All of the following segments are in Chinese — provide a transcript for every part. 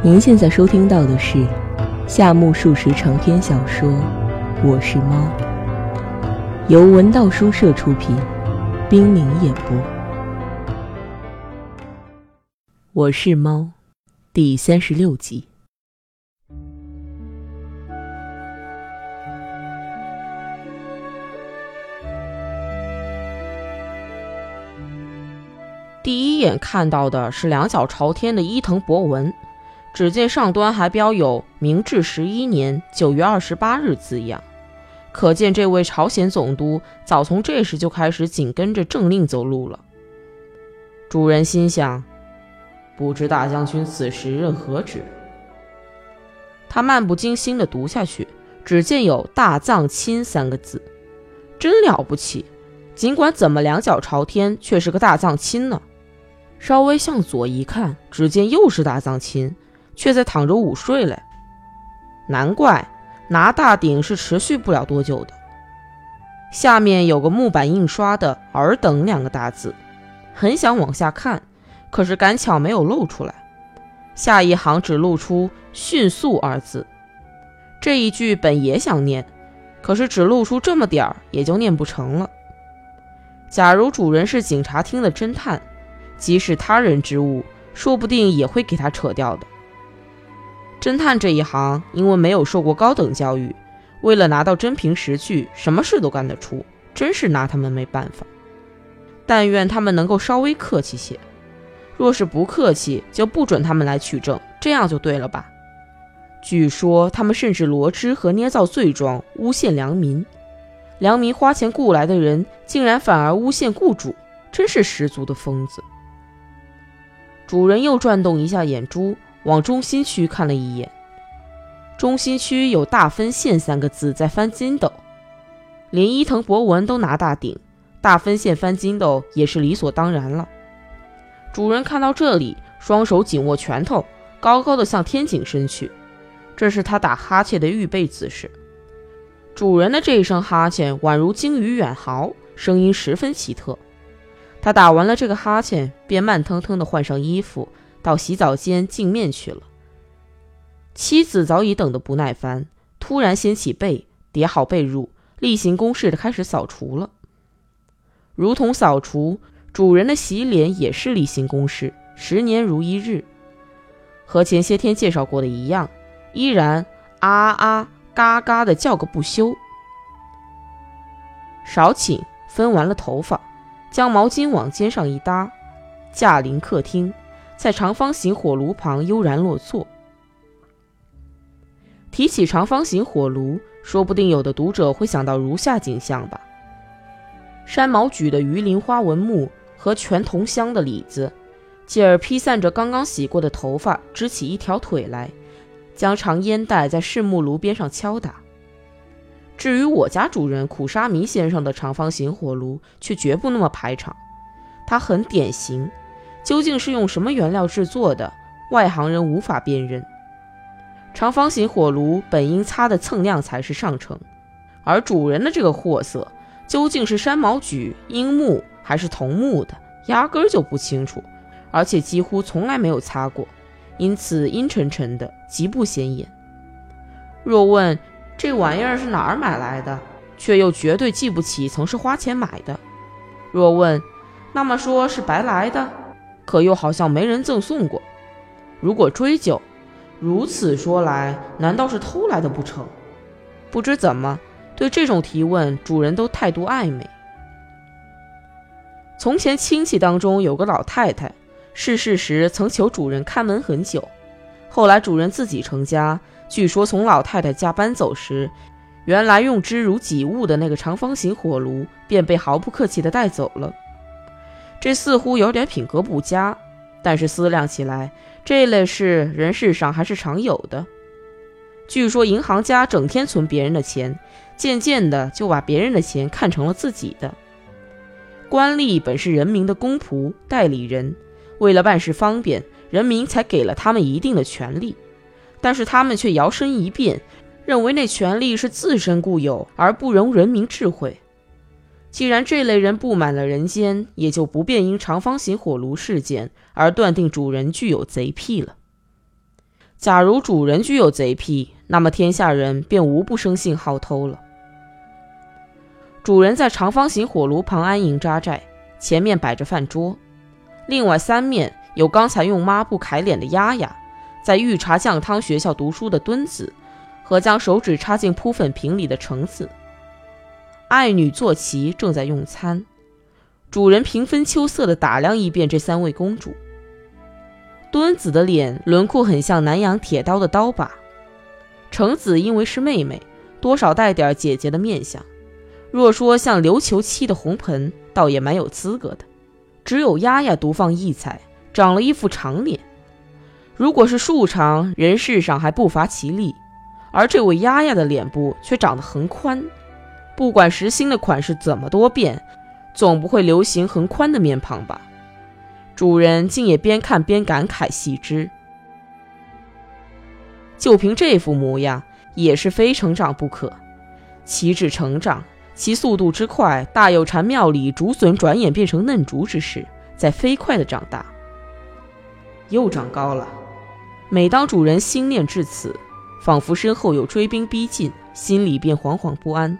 您现在收听到的是夏目漱石长篇小说《我是猫》，由文道书社出品，冰凌演播。我是猫，第三十六集。第一眼看到的是两脚朝天的伊藤博文，只见上端还标有“明治十一年九月二十八日”字样，可见这位朝鲜总督早从这时就开始紧跟着政令走路了。主人心想：不知大将军此时任何职？他漫不经心地读下去，只见有“大藏亲”三个字，真了不起！尽管怎么两脚朝天，却是个大藏亲呢。稍微向左一看，只见又是大藏亲，却在躺着午睡嘞。难怪拿大鼎是持续不了多久的。下面有个木板印刷的“尔等”两个大字，很想往下看，可是赶巧没有露出来。下一行只露出“迅速”二字。这一句本也想念，可是只露出这么点儿，也就念不成了。假如主人是警察厅的侦探。即使他人之物，说不定也会给他扯掉的。侦探这一行，因为没有受过高等教育，为了拿到真凭实据，什么事都干得出，真是拿他们没办法。但愿他们能够稍微客气些，若是不客气，就不准他们来取证，这样就对了吧？据说他们甚至罗织和捏造罪状，诬陷良民。良民花钱雇来的人，竟然反而诬陷雇主，真是十足的疯子。主人又转动一下眼珠，往中心区看了一眼。中心区有“大分县”三个字在翻筋斗，连伊藤博文都拿大顶，大分县翻筋斗也是理所当然了。主人看到这里，双手紧握拳头，高高的向天井伸去，这是他打哈欠的预备姿势。主人的这一声哈欠宛如鲸鱼远航，声音十分奇特。他打完了这个哈欠，便慢腾腾地换上衣服，到洗澡间净面去了。妻子早已等得不耐烦，突然掀起被，叠好被褥，例行公事的开始扫除了。如同扫除，主人的洗脸也是例行公事，十年如一日，和前些天介绍过的一样，依然啊啊嘎嘎的叫个不休。少请，分完了头发。将毛巾往肩上一搭，驾临客厅，在长方形火炉旁悠然落座。提起长方形火炉，说不定有的读者会想到如下景象吧：山毛榉的鱼鳞花纹木和全桐香的李子，继而披散着刚刚洗过的头发，支起一条腿来，将长烟袋在柿木炉边上敲打。至于我家主人苦沙弥先生的长方形火炉，却绝不那么排场。它很典型，究竟是用什么原料制作的，外行人无法辨认。长方形火炉本应擦得锃亮才是上乘，而主人的这个货色，究竟是山毛榉、樱木还是桐木的，压根儿就不清楚，而且几乎从来没有擦过，因此阴沉沉的，极不显眼。若问，这玩意儿是哪儿买来的？却又绝对记不起曾是花钱买的。若问，那么说是白来的，可又好像没人赠送过。如果追究，如此说来，难道是偷来的不成？不知怎么，对这种提问，主人都态度暧昧。从前亲戚当中有个老太太，逝世时曾求主人看门很久，后来主人自己成家。据说从老太太家搬走时，原来用之如己物的那个长方形火炉便被毫不客气地带走了。这似乎有点品格不佳，但是思量起来，这类事人世上还是常有的。据说银行家整天存别人的钱，渐渐的就把别人的钱看成了自己的。官吏本是人民的公仆代理人，为了办事方便，人民才给了他们一定的权利。但是他们却摇身一变，认为那权力是自身固有，而不容人民智慧。既然这类人布满了人间，也就不便因长方形火炉事件而断定主人具有贼癖了。假如主人具有贼癖，那么天下人便无不生性好偷了。主人在长方形火炉旁安营扎寨，前面摆着饭桌，另外三面有刚才用抹布揩脸的丫丫，在御茶酱汤学校读书的墩子，和将手指插进扑粉瓶里的橙子。爱女坐骑正在用餐，主人平分秋色地打量一遍这三位公主。墩子的脸轮廓很像南阳铁刀的刀把，橙子因为是妹妹，多少带点姐姐的面相。若说像琉球漆的红盆，倒也蛮有资格的。只有丫丫独放异彩，长了一副长脸。如果是竖长，人世上还不乏其例，而这位丫丫的脸部却长得横宽。不管时兴的款式怎么多变，总不会流行横宽的面庞吧？主人竟也边看边感慨细之，就凭这副模样，也是非成长不可。岂止成长，其速度之快，大有禅庙里竹笋转眼变成嫩竹之势，在飞快的长大。又长高了。每当主人心念至此，仿佛身后有追兵逼近，心里便惶惶不安。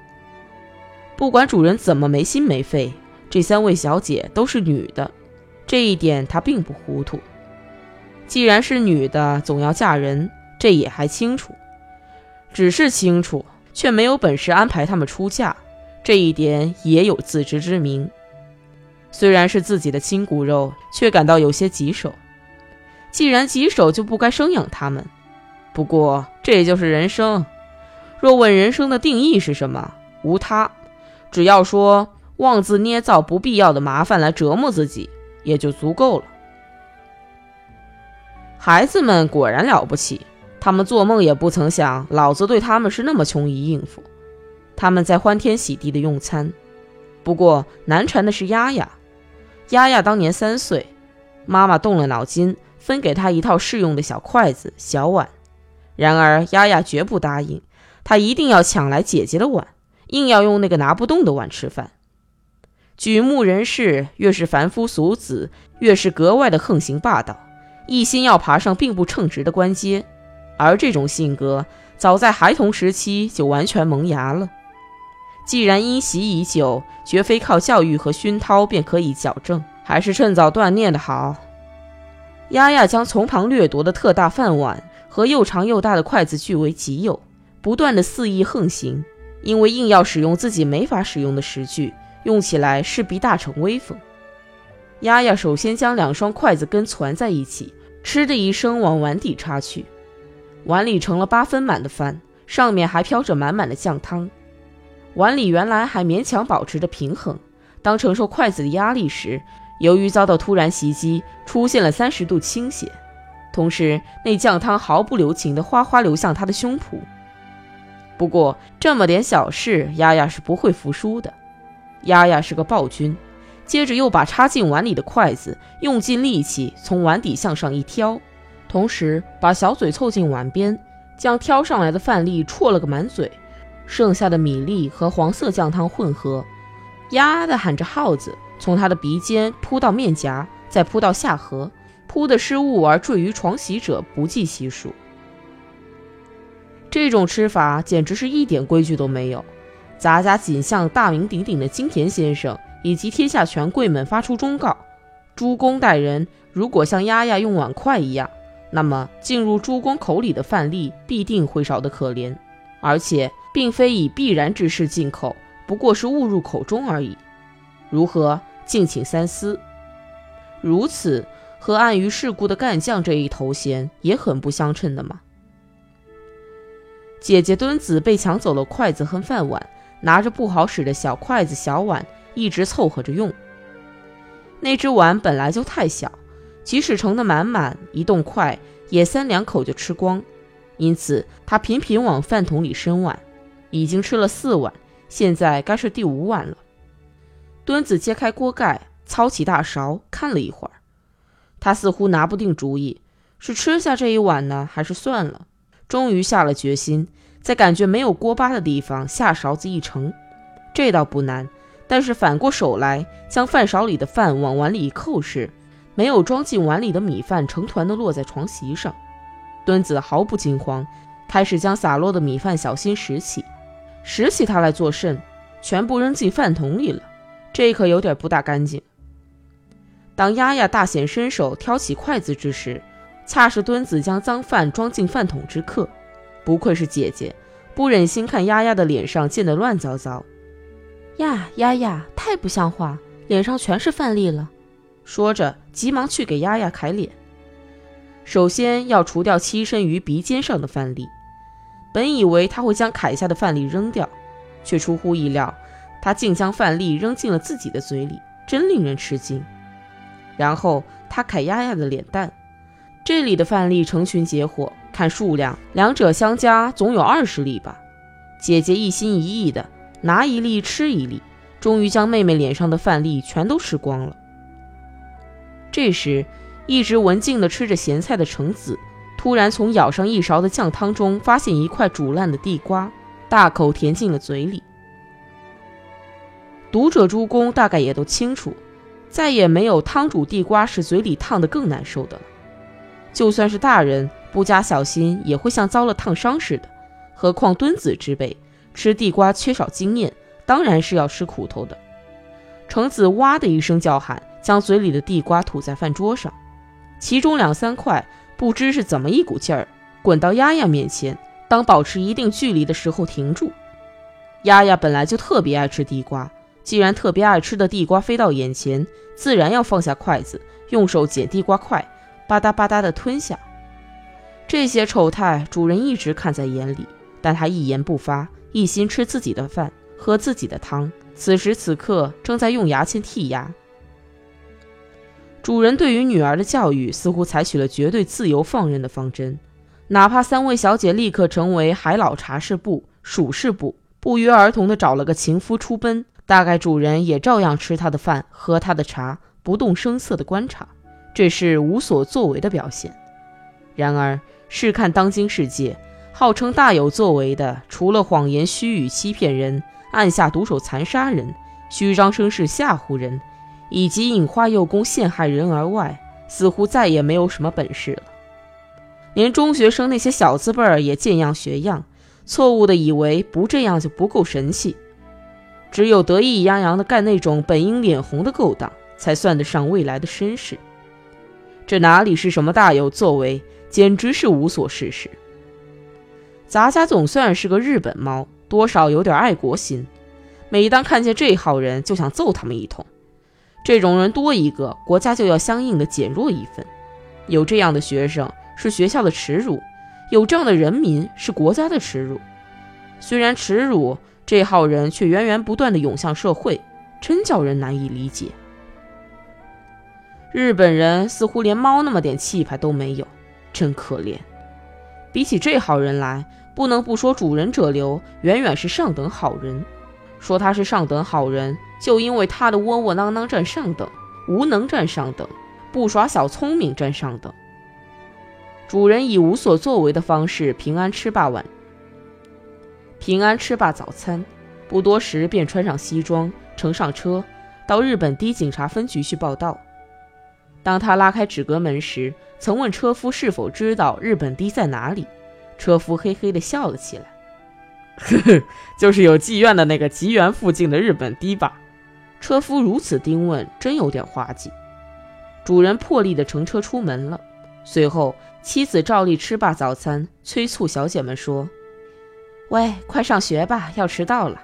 不管主人怎么没心没肺，这三位小姐都是女的。这一点他并不糊涂。既然是女的，总要嫁人，这也还清楚。只是清楚，却没有本事安排他们出嫁，这一点也有自知之明。虽然是自己的亲骨肉，却感到有些棘手。既然棘手，就不该生养他们。不过这也就是人生。若问人生的定义是什么，无他，只要说妄自捏造不必要的麻烦来折磨自己。也就足够了。孩子们果然了不起，他们做梦也不曾想，老子对他们是那么穷于应付。他们在欢天喜地的用餐，不过难缠的是丫丫。丫丫当年三岁，妈妈动了脑筋，分给她一套适用的小筷子、小碗。然而丫丫绝不答应，她一定要抢来姐姐的碗，硬要用那个拿不动的碗吃饭。举目人士，越是凡夫俗子，越是格外的横行霸道，一心要爬上并不称职的官阶。而这种性格，早在孩童时期就完全萌芽了。既然因袭已久，绝非靠教育和熏陶便可以矫正，还是趁早锻炼的好。丫丫将从旁掠夺的特大饭碗和又长又大的筷子据为己有，不断的肆意横行，因为硬要使用自己没法使用的食具。用起来势必大成威风。丫丫首先将两双筷子跟攒在一起，嗤的一声往碗底插去，碗里盛了八分满的饭，上面还飘着满满的酱汤。碗里原来还勉强保持着平衡，当承受筷子的压力时，由于遭到突然袭击，出现了三十度倾斜，同时那酱汤毫不留情地哗哗流向他的胸脯。不过这么点小事，丫丫是不会服输的。丫丫是个暴君，接着又把插进碗里的筷子用尽力气从碗底向上一挑，同时把小嘴凑近碗边，将挑上来的饭粒啜了个满嘴，剩下的米粒和黄色酱汤混合，呀的喊着耗子，从他的鼻尖扑到面颊，再扑到下颌，扑的失误而坠于床席者不计其数。这种吃法简直是一点规矩都没有。杂家仅向大名鼎鼎的金田先生以及天下权贵们发出忠告：诸公待人如果像丫丫用碗筷一样，那么进入诸公口里的饭粒必定会少得可怜，而且并非以必然之势进口，不过是误入口中而已。如何？敬请三思。如此和暗于世故的干将这一头衔也很不相称的嘛。姐姐墩子被抢走了筷子和饭碗。拿着不好使的小筷子、小碗，一直凑合着用。那只碗本来就太小，即使盛得满满，一动筷也三两口就吃光。因此，他频频往饭桶里伸碗，已经吃了四碗，现在该是第五碗了。墩子揭开锅盖，操起大勺看了一会儿，他似乎拿不定主意，是吃下这一碗呢，还是算了？终于下了决心。在感觉没有锅巴的地方下勺子一盛，这倒不难。但是反过手来将饭勺里的饭往碗里一扣时，没有装进碗里的米饭成团的落在床席上。墩子毫不惊慌，开始将洒落的米饭小心拾起。拾起它来做甚？全部扔进饭桶里了，这可有点不大干净。当丫丫大显身手挑起筷子之时，恰是墩子将脏饭装进饭桶之刻。不愧是姐姐，不忍心看丫丫的脸上溅得乱糟糟。呀，丫丫太不像话，脸上全是饭粒了。说着，急忙去给丫丫揩脸。首先要除掉栖身于鼻尖上的饭粒。本以为他会将揩下的饭粒扔掉，却出乎意料，他竟将饭粒扔进了自己的嘴里，真令人吃惊。然后他揩丫丫的脸蛋，这里的饭粒成群结伙，看数量，两者相加总有二十粒吧。姐姐一心一意的拿一粒吃一粒，终于将妹妹脸上的饭粒全都吃光了。这时，一直文静的吃着咸菜的橙子。突然从舀上一勺的酱汤中发现一块煮烂的地瓜，大口填进了嘴里。读者诸公大概也都清楚，再也没有汤煮地瓜使嘴里烫得更难受的了。就算是大人不加小心，也会像遭了烫伤似的。何况墩子之辈吃地瓜缺少经验，当然是要吃苦头的。橙子哇的一声叫喊，将嘴里的地瓜吐在饭桌上，其中两三块。不知是怎么一股劲儿，滚到丫丫面前，当保持一定距离的时候停住。丫丫本来就特别爱吃地瓜，既然特别爱吃的地瓜飞到眼前，自然要放下筷子，用手捡地瓜块，吧嗒吧嗒地吞下。这些丑态，主人一直看在眼里，但他一言不发，一心吃自己的饭，喝自己的汤。此时此刻，正在用牙签剔牙。主人对于女儿的教育似乎采取了绝对自由放任的方针，哪怕三位小姐立刻成为海老茶事部、属事部，不约而同地找了个情夫出奔，大概主人也照样吃她的饭、喝她的茶，不动声色地观察，这是无所作为的表现。然而，试看当今世界，号称大有作为的，除了谎言虚语欺骗人、暗下毒手残杀人、虚张声势吓唬人。以及引花诱宫陷害人而外，似乎再也没有什么本事了。连中学生那些小字辈儿也见样学样，错误的以为不这样就不够神气。只有得意洋洋的干那种本应脸红的勾当，才算得上未来的绅士。这哪里是什么大有作为，简直是无所事事。咱家总算是个日本猫，多少有点爱国心。每当看见这号人，就想揍他们一通。这种人多一个，国家就要相应的减弱一分。有这样的学生是学校的耻辱，有这样的人民是国家的耻辱。虽然耻辱，这号人却源源不断的涌向社会，真叫人难以理解。日本人似乎连猫那么点气派都没有，真可怜。比起这号人来，不能不说主人者流远远是上等好人。说他是上等好人，就因为他的窝窝囊囊占上等，无能占上等，不耍小聪明占上等。主人以无所作为的方式平安吃罢晚，平安吃罢早餐，不多时便穿上西装，乘上车，到日本低警察分局去报道。当他拉开纸阁门时，曾问车夫是否知道日本低在哪里，车夫嘿嘿地笑了起来。呵呵，就是有妓院的那个吉原附近的日本堤吧？车夫如此丁问，真有点滑稽。主人破例的乘车出门了。随后，妻子照例吃罢早餐，催促小姐们说：“喂，快上学吧，要迟到了。”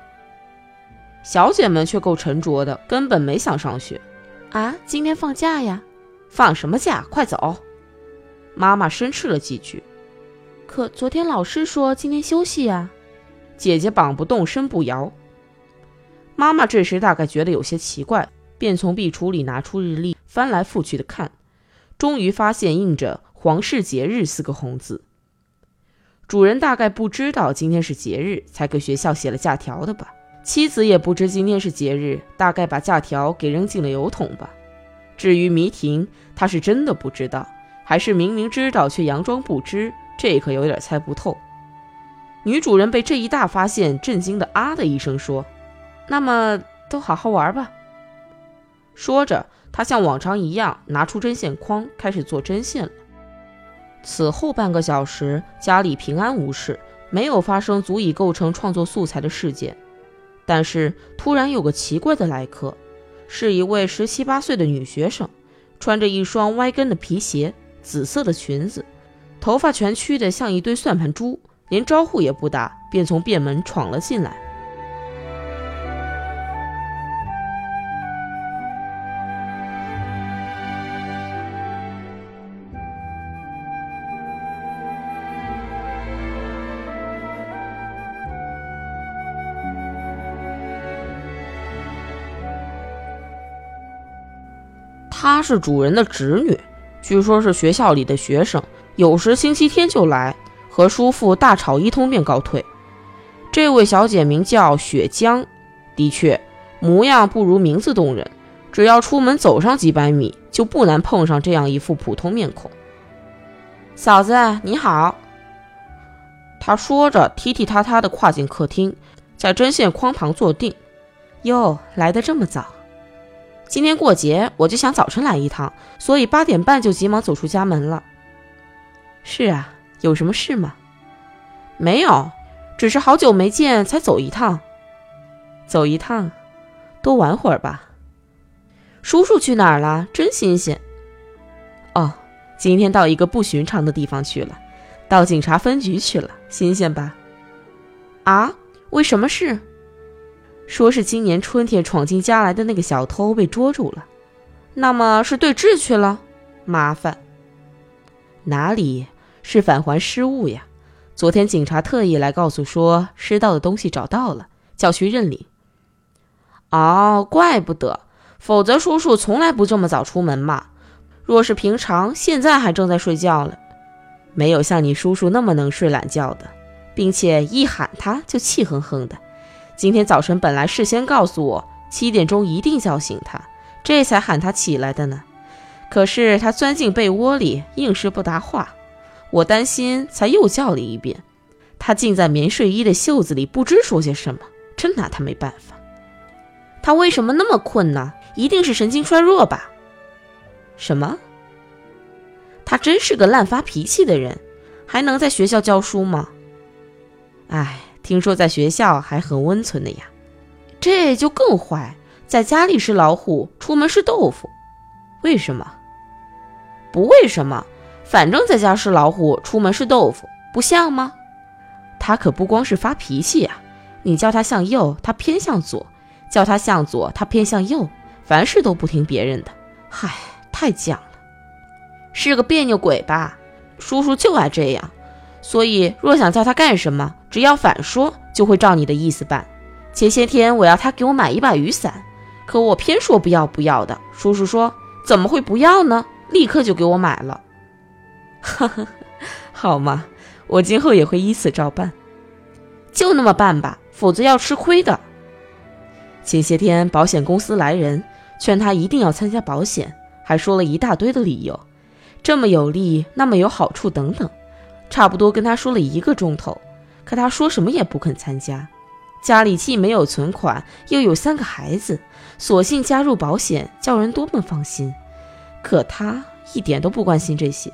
小姐们却够沉着的，根本没想上学。啊，今天放假呀？放什么假？快走！妈妈生斥了几句。可昨天老师说今天休息呀。姐姐绑不动，身不摇。妈妈这时大概觉得有些奇怪，便从壁橱里拿出日历，翻来覆去的看，终于发现印着“皇室节日”四个红字。主人大概不知道今天是节日，才给学校写了假条的吧？妻子也不知今天是节日，大概把假条给扔进了邮筒吧？至于迷婷，他是真的不知道，还是明明知道却佯装不知？这可有点猜不透。女主人被这一大发现震惊的啊的一声说：“那么都好好玩吧。”说着，她像往常一样拿出针线筐，开始做针线了。此后半个小时，家里平安无事，没有发生足以构成创作素材的事件。但是突然有个奇怪的来客，是一位十七八岁的女学生，穿着一双歪跟的皮鞋，紫色的裙子，头发全曲的像一堆算盘珠，连招呼也不打，便从便门闯了进来。是主人的侄女，据说是学校里的学生，有时星期天就来和叔父大吵一通便告退。这位小姐名叫雪江，的确模样不如名字动人。只要出门走上几百米，就不难碰上这样一副普通面孔。嫂子你好，她说着，踢踢踏踏地跨进客厅，在针线筐旁坐定。哟，来得这么早。今天过节，我就想早晨来一趟，所以八点半就急忙走出家门了。是啊，有什么事吗？没有，只是好久没见，才走一趟。走一趟，多玩会儿吧。叔叔去哪儿了？真新鲜。哦，今天到一个不寻常的地方去了，到警察分局去了，新鲜吧？啊？为什么事？说是今年春天闯进家来的那个小偷被捉住了，那么是对峙去了，麻烦。哪里是返还失物呀？昨天警察特意来告诉说失盗的东西找到了，叫去认领。哦，怪不得，否则叔叔从来不这么早出门嘛。若是平常，现在还正在睡觉了。没有像你叔叔那么能睡懒觉的，并且一喊他就气哼哼的。今天早晨本来事先告诉我七点钟一定叫醒他，这才喊他起来的呢。可是他钻进被窝里，硬是不答话。我担心，才又叫了一遍。他竟在棉睡衣的袖子里不知说些什么，真拿他没办法。他为什么那么困呢？一定是神经衰弱吧？什么？他真是个滥发脾气的人，还能在学校教书吗？唉。听说在学校还很温存的呀，这就更坏。在家里是老虎，出门是豆腐。为什么？不为什么，反正在家是老虎，出门是豆腐，不像吗？他可不光是发脾气呀，你叫他向右，他偏向左；叫他向左，他偏向右。凡事都不听别人的，嗨，太犟了，是个别扭鬼吧？叔叔就爱这样。所以，若想叫他干什么，只要反说，就会照你的意思办。前些天我要他给我买一把雨伞，可我偏说不要不要的。叔叔说：“怎么会不要呢？”立刻就给我买了。哈哈，好嘛，我今后也会依此照办。就那么办吧，否则要吃亏的。前些天保险公司来人，劝他一定要参加保险，还说了一大堆的理由，这么有利，那么有好处等等。差不多跟他说了一个钟头，可他说什么也不肯参加。家里既没有存款，又有三个孩子，索性加入保险，叫人多么放心。可他一点都不关心这些。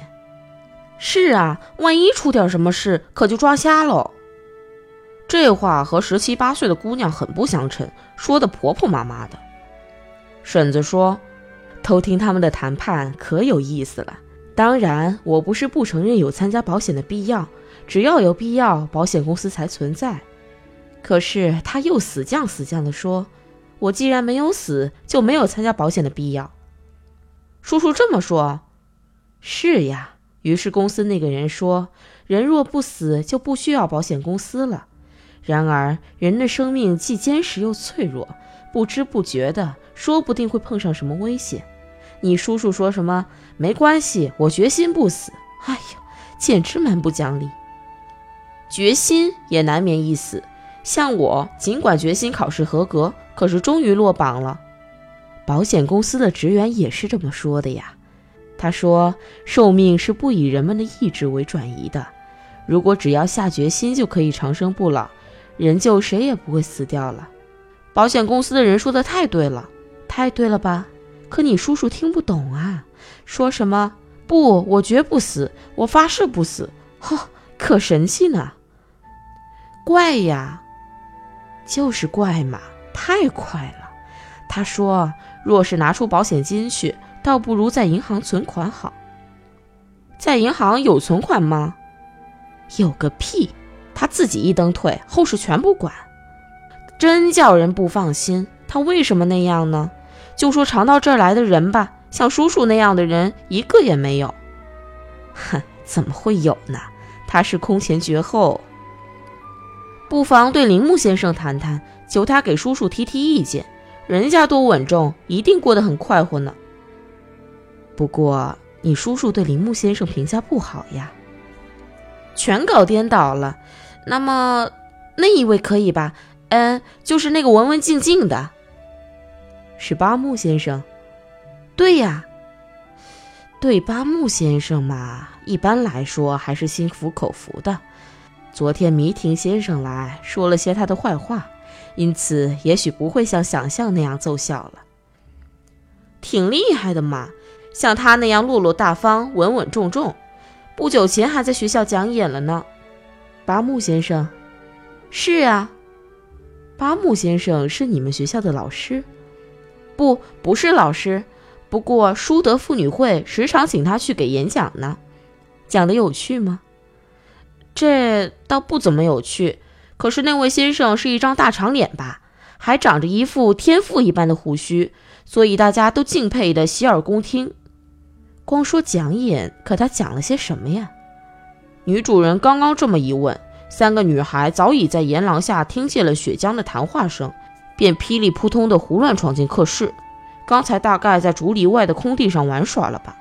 是啊，万一出点什么事，可就抓瞎喽。这话和十七八岁的姑娘很不相称，说的婆婆妈妈的。婶子说，偷听他们的谈判可有意思了。当然，我不是不承认有参加保险的必要，只要有必要，保险公司才存在。可是他又死犟死犟地说：“我既然没有死，就没有参加保险的必要。”叔叔这么说，是呀。于是公司那个人说：“人若不死，就不需要保险公司了。”然而人的生命既坚实又脆弱，不知不觉的，说不定会碰上什么危险。你叔叔说什么？没关系，我决心不死。哎呀，简直蛮不讲理。决心也难免一死。像我，尽管决心考试合格，可是终于落榜了。保险公司的职员也是这么说的呀。他说，寿命是不以人们的意志为转移的。如果只要下决心就可以长生不老，人就谁也不会死掉了。保险公司的人说的太对了，太对了吧？可你叔叔听不懂啊，说什么不，我绝不死，我发誓不死。哈，可神气呢！怪呀，就是怪嘛，太快了。他说，若是拿出保险金去，倒不如在银行存款好。在银行有存款吗？有个屁！他自己一蹬腿，后事全不管，真叫人不放心。他为什么那样呢？就说常到这儿来的人吧，像叔叔那样的人一个也没有。哼，怎么会有呢？他是空前绝后。不妨对铃木先生谈谈，求他给叔叔提提意见。人家多稳重，一定过得很快活呢。不过你叔叔对铃木先生评价不好呀，全搞颠倒了。那么那一位可以吧？嗯，就是那个文文静静的，是八木先生。对呀，对八木先生嘛，一般来说还是心服口服的。昨天迷亭先生来说了些他的坏话，因此也许不会像想象那样奏效了。挺厉害的嘛，像他那样落落大方、稳稳重重，不久前还在学校讲演了呢。八木先生，是啊，八木先生是你们学校的老师？不，不是老师。不过淑德妇女会时常请他去给演讲呢。讲的有趣吗？这倒不怎么有趣。可是那位先生是一张大长脸吧，还长着一副天赋一般的胡须，所以大家都敬佩的洗耳恭听。光说讲演，可他讲了些什么呀？女主人刚刚这么一问，三个女孩早已在檐廊下听见了雪江的谈话声，便噼里扑通的胡乱闯进课室。刚才大概在竹篱外的空地上玩耍了吧。